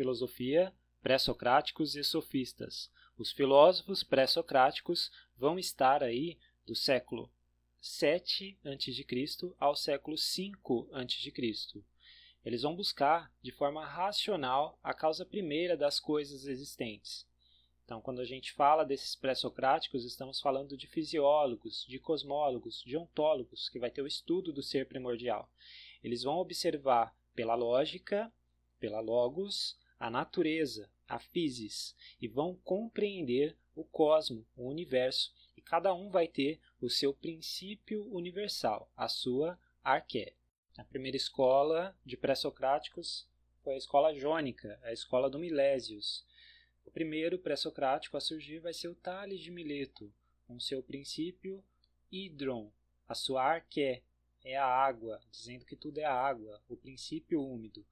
filosofia, pré-socráticos e sofistas. Os filósofos pré-socráticos vão estar aí do século 7 a.C. ao século 5 a.C. Eles vão buscar, de forma racional, a causa primeira das coisas existentes. Então, quando a gente fala desses pré-socráticos, estamos falando de fisiólogos, de cosmólogos, de ontólogos, que vai ter o estudo do ser primordial. Eles vão observar pela lógica, pela logos, a natureza, a physis, e vão compreender o cosmo, o universo, e cada um vai ter o seu princípio universal, a sua arqué. A primeira escola de pré-socráticos foi a escola jônica, a escola do Milésios, o primeiro pré-socrático a surgir vai ser o Tales de Mileto, com seu princípio hidron, a sua arqué, é a água, dizendo que tudo é água, o princípio úmido.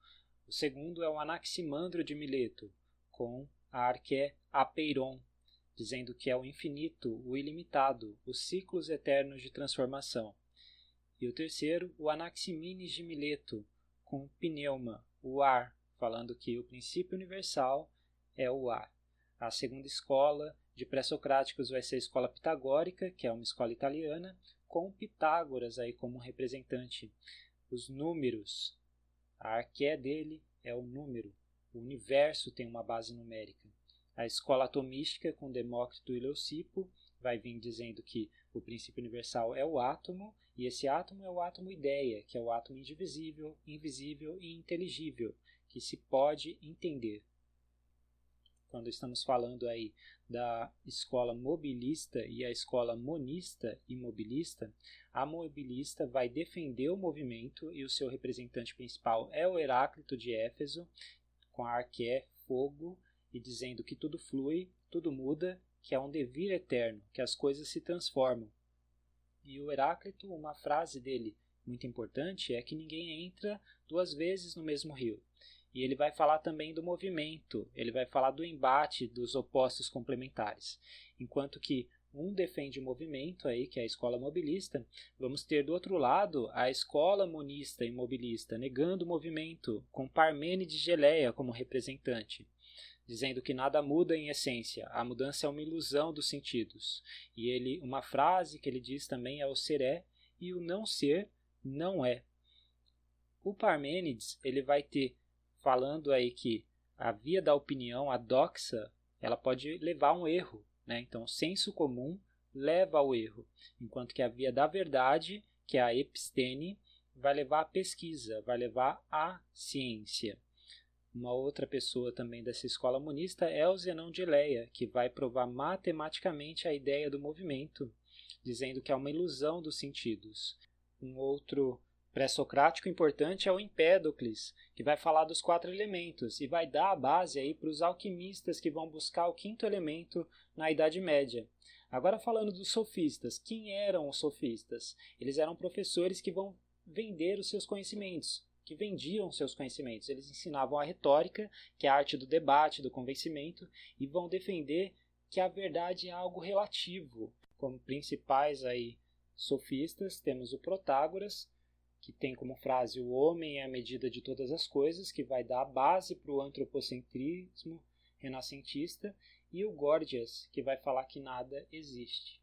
O segundo é o Anaximandro de Mileto, com a arqué apeiron, dizendo que é o infinito, o ilimitado, os ciclos eternos de transformação. E o terceiro, o Anaximenes de Mileto, com pneuma, o ar, falando que o princípio universal é o ar. A segunda escola de pré-socráticos vai ser a escola pitagórica, que é uma escola italiana, com Pitágoras aí como representante. Os números, a arqué dele é o número. O universo tem uma base numérica. A escola atomística, com Demócrito e Leucipo, vai vir dizendo que o princípio universal é o átomo, e esse átomo é o átomo ideia, que é o átomo indivisível, invisível e inteligível, que se pode entender quando estamos falando aí da escola mobilista e a escola monista e mobilista, a mobilista vai defender o movimento e o seu representante principal é o Heráclito de Éfeso, com a arqué, fogo, e dizendo que tudo flui, tudo muda, que é um devir eterno, que as coisas se transformam. E o Heráclito, uma frase dele muito importante é que ninguém entra duas vezes no mesmo rio. E ele vai falar também do movimento, ele vai falar do embate dos opostos complementares. Enquanto que um defende o movimento aí, que é a escola mobilista, vamos ter do outro lado a escola monista e mobilista, negando o movimento, com Parmênides de Geleia como representante, dizendo que nada muda em essência, a mudança é uma ilusão dos sentidos. E ele, uma frase que ele diz também é o ser é e o não ser não é. O Parmênides, ele vai ter falando aí que a via da opinião, a doxa, ela pode levar a um erro. Né? Então, senso comum leva ao erro, enquanto que a via da verdade, que é a episteme, vai levar à pesquisa, vai levar à ciência. Uma outra pessoa também dessa escola monista é o Zenão de Eleia, que vai provar matematicamente a ideia do movimento, dizendo que é uma ilusão dos sentidos. Um outro pré-socrático importante é o Empédocles, que vai falar dos quatro elementos e vai dar a base aí para os alquimistas que vão buscar o quinto elemento na Idade Média. Agora falando dos sofistas, quem eram os sofistas? Eles eram professores que vão vender os seus conhecimentos, que vendiam seus conhecimentos. Eles ensinavam a retórica, que é a arte do debate, do convencimento, e vão defender que a verdade é algo relativo. Como principais aí sofistas, temos o Protágoras, que tem como frase o homem é a medida de todas as coisas, que vai dar a base para o antropocentrismo renascentista, e o Gorgias, que vai falar que nada existe.